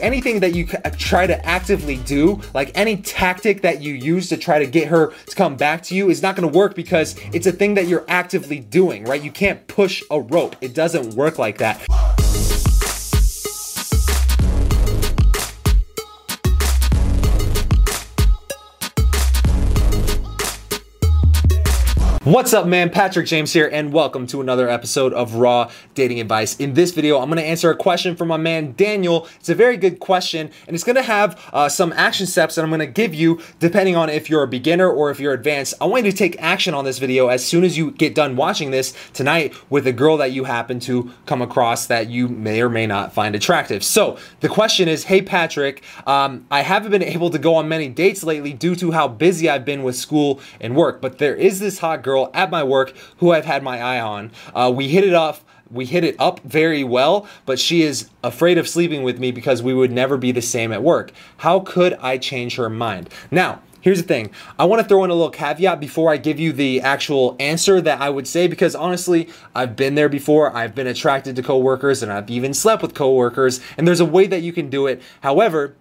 anything that you try to actively do, like any tactic that you use to try to get her to come back to you, is not going to work because it's a thing that you're actively doing, right? You can't push a rope, it doesn't work like that. What's up, man? Patrick James here, and welcome to another episode of Raw Dating Advice. In this video, I'm going to answer a question from my man Daniel. It's a very good question, and it's going to have uh, some action steps that I'm going to give you depending on if you're a beginner or if you're advanced. I want you to take action on this video as soon as you get done watching this tonight with a girl that you happen to come across that you may or may not find attractive. So, the question is Hey, Patrick, um, I haven't been able to go on many dates lately due to how busy I've been with school and work, but there is this hot girl girl at my work who I've had my eye on. Uh, we hit it off we hit it up very well, but she is afraid of sleeping with me because we would never be the same at work. How could I change her mind? Now, here's the thing I want to throw in a little caveat before I give you the actual answer that I would say because honestly, I've been there before. I've been attracted to coworkers and I've even slept with coworkers, and there's a way that you can do it. However,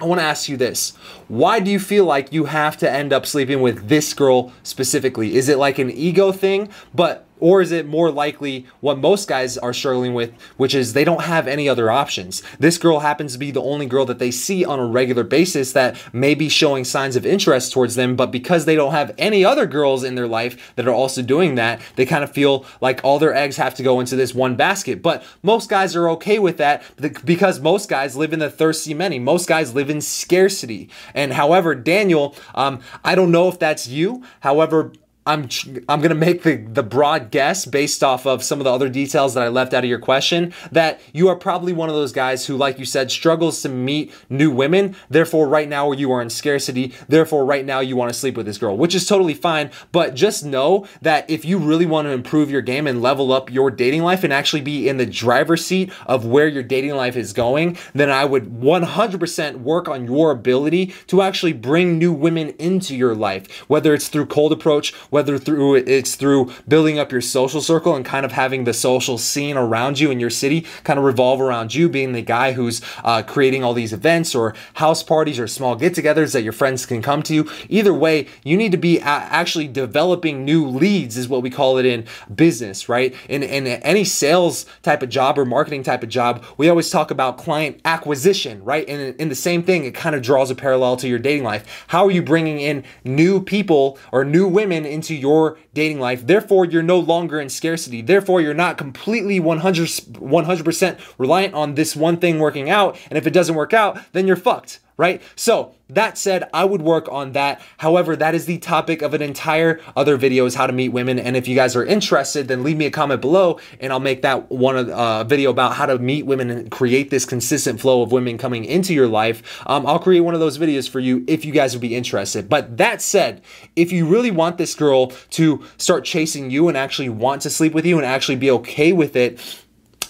I want to ask you this. Why do you feel like you have to end up sleeping with this girl specifically? Is it like an ego thing? But or is it more likely what most guys are struggling with, which is they don't have any other options? This girl happens to be the only girl that they see on a regular basis that may be showing signs of interest towards them, but because they don't have any other girls in their life that are also doing that, they kind of feel like all their eggs have to go into this one basket. But most guys are okay with that because most guys live in the thirsty many. Most guys live in scarcity. And however, Daniel, um, I don't know if that's you. However, I'm I'm gonna make the the broad guess based off of some of the other details that I left out of your question that you are probably one of those guys who, like you said, struggles to meet new women. Therefore, right now you are in scarcity. Therefore, right now you want to sleep with this girl, which is totally fine. But just know that if you really want to improve your game and level up your dating life and actually be in the driver's seat of where your dating life is going, then I would 100% work on your ability to actually bring new women into your life, whether it's through cold approach whether through it's through building up your social circle and kind of having the social scene around you in your city kind of revolve around you being the guy who's uh, creating all these events or house parties or small get-togethers that your friends can come to. Either way, you need to be actually developing new leads, is what we call it in business, right? In in any sales type of job or marketing type of job, we always talk about client acquisition, right? And in the same thing, it kind of draws a parallel to your dating life. How are you bringing in new people or new women into into your dating life. Therefore, you're no longer in scarcity. Therefore, you're not completely 100 100% reliant on this one thing working out. And if it doesn't work out, then you're fucked right? So, that said, I would work on that. However, that is the topic of an entire other video is how to meet women. And if you guys are interested, then leave me a comment below and I'll make that one uh, video about how to meet women and create this consistent flow of women coming into your life. Um, I'll create one of those videos for you if you guys would be interested. But that said, if you really want this girl to start chasing you and actually want to sleep with you and actually be okay with it,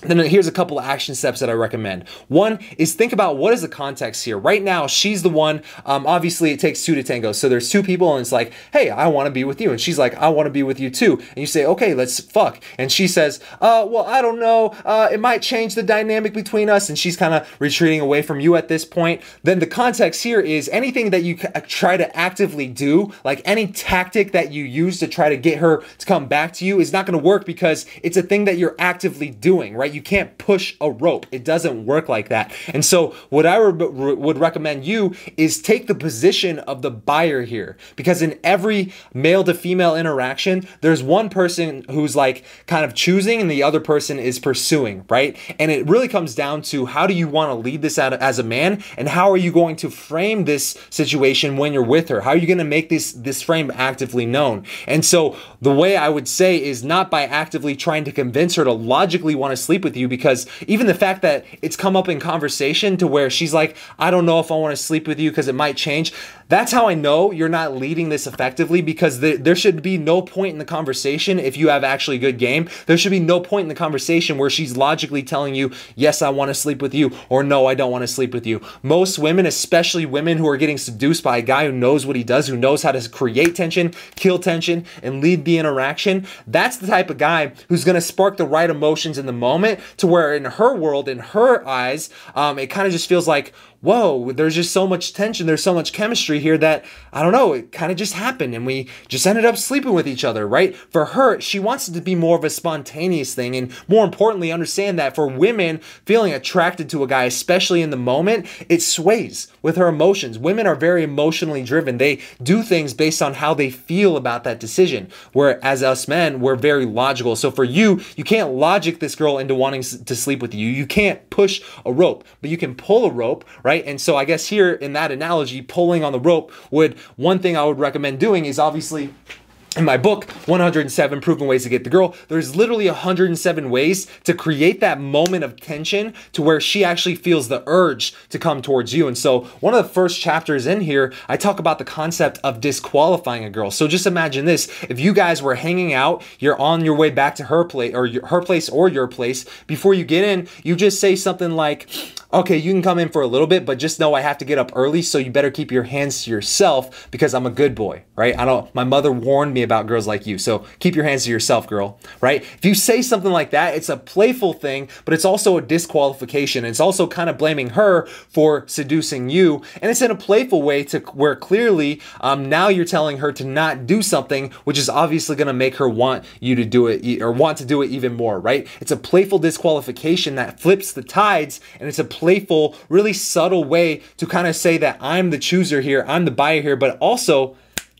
then here's a couple of action steps that I recommend. One is think about what is the context here. Right now, she's the one. Um, obviously, it takes two to tango. So there's two people, and it's like, hey, I want to be with you, and she's like, I want to be with you too. And you say, okay, let's fuck. And she says, uh, well, I don't know. Uh, it might change the dynamic between us, and she's kind of retreating away from you at this point. Then the context here is anything that you uh, try to actively do, like any tactic that you use to try to get her to come back to you, is not going to work because it's a thing that you're actively doing, right? Right? You can't push a rope. It doesn't work like that. And so, what I re- would recommend you is take the position of the buyer here because in every male to female interaction, there's one person who's like kind of choosing and the other person is pursuing, right? And it really comes down to how do you want to lead this out as a man and how are you going to frame this situation when you're with her? How are you going to make this this frame actively known? And so, the way I would say is not by actively trying to convince her to logically want to sleep sleep with you because even the fact that it's come up in conversation to where she's like, I don't know if I want to sleep with you because it might change that's how I know you're not leading this effectively because the, there should be no point in the conversation if you have actually a good game. There should be no point in the conversation where she's logically telling you, yes, I want to sleep with you, or no, I don't want to sleep with you. Most women, especially women who are getting seduced by a guy who knows what he does, who knows how to create tension, kill tension, and lead the interaction, that's the type of guy who's going to spark the right emotions in the moment to where in her world, in her eyes, um, it kind of just feels like, whoa, there's just so much tension, there's so much chemistry here that I don't know, it kind of just happened and we just ended up sleeping with each other, right? For her, she wants it to be more of a spontaneous thing and more importantly, understand that for women feeling attracted to a guy, especially in the moment, it sways with her emotions. Women are very emotionally driven. They do things based on how they feel about that decision. Whereas us men, we're very logical. So for you, you can't logic this girl into wanting to sleep with you. You can't push a rope, but you can pull a rope, right? Right? And so I guess here in that analogy, pulling on the rope would, one thing I would recommend doing is obviously in my book 107 proven ways to get the girl there's literally 107 ways to create that moment of tension to where she actually feels the urge to come towards you. And so one of the first chapters in here i talk about the concept of disqualifying a girl. So just imagine this. If you guys were hanging out you're on your way back to her place or her place or your place before you get in you just say something like okay, you can come in for a little bit, but just know I have to get up early, so you better keep your hands to yourself because I'm a good boy, right? I don't, my mother warned me about girls like you, so keep your hands to yourself, girl, right? If you say something like that, it's a playful thing, but it's also a disqualification. It's also kind of blaming her for seducing you, and it's in a playful way to where clearly um, now you're telling her to not do something, which is obviously going to make her want you to do it or want to do it even more, right? It's a playful disqualification that flips the tides, and it's a playful, really subtle way to kind of say that I'm the chooser here, I'm the buyer here, but also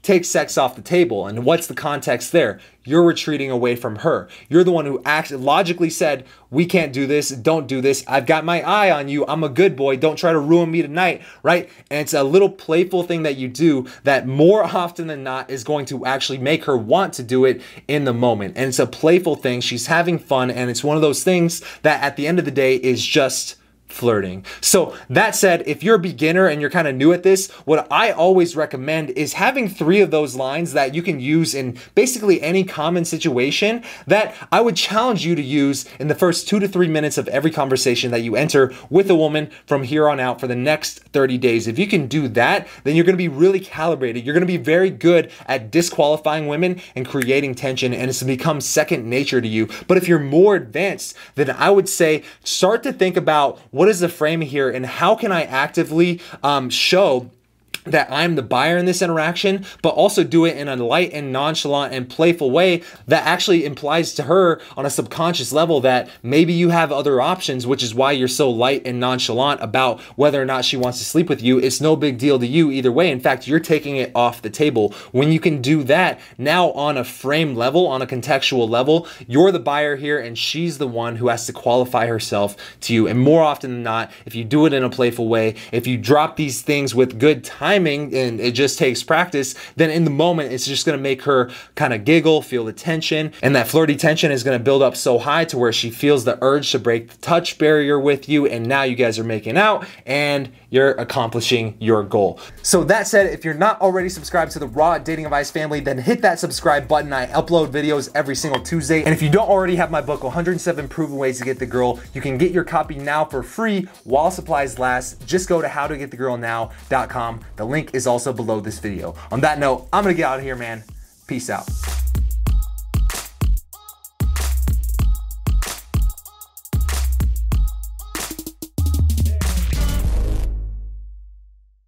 take sex off the table. And what's the context there? You're retreating away from her. You're the one who actually logically said, We can't do this. Don't do this. I've got my eye on you. I'm a good boy. Don't try to ruin me tonight. Right. And it's a little playful thing that you do that more often than not is going to actually make her want to do it in the moment. And it's a playful thing. She's having fun. And it's one of those things that at the end of the day is just flirting. So, that said, if you're a beginner and you're kind of new at this, what I always recommend is having three of those lines that you can use in basically any common situation that I would challenge you to use in the first two to three minutes of every conversation that you enter with a woman from here on out for the next 30 days. If you can do that, then you're going to be really calibrated. You're going to be very good at disqualifying women and creating tension, and it's become second nature to you. But if you're more advanced, then I would say start to think about what is the frame here and how can I actively um, show that I'm the buyer in this interaction, but also do it in a light and nonchalant and playful way that actually implies to her on a subconscious level that maybe you have other options, which is why you're so light and nonchalant about whether or not she wants to sleep with you. It's no big deal to you either way. In fact, you're taking it off the table. When you can do that now on a frame level, on a contextual level, you're the buyer here and she's the one who has to qualify herself to you. And more often than not, if you do it in a playful way, if you drop these things with good time, timing and it just takes practice, then in the moment it's just gonna make her kind of giggle, feel the tension, and that flirty tension is gonna build up so high to where she feels the urge to break the touch barrier with you, and now you guys are making out and you're accomplishing your goal. So that said, if you're not already subscribed to the Raw Dating Advice family, then hit that subscribe button. I upload videos every single Tuesday. And if you don't already have my book, 107 Proven Ways to Get the Girl, you can get your copy now for free while supplies last. Just go to howtogetthegirlnow.com. The link is also below this video. On that note, I'm gonna get out of here, man. Peace out.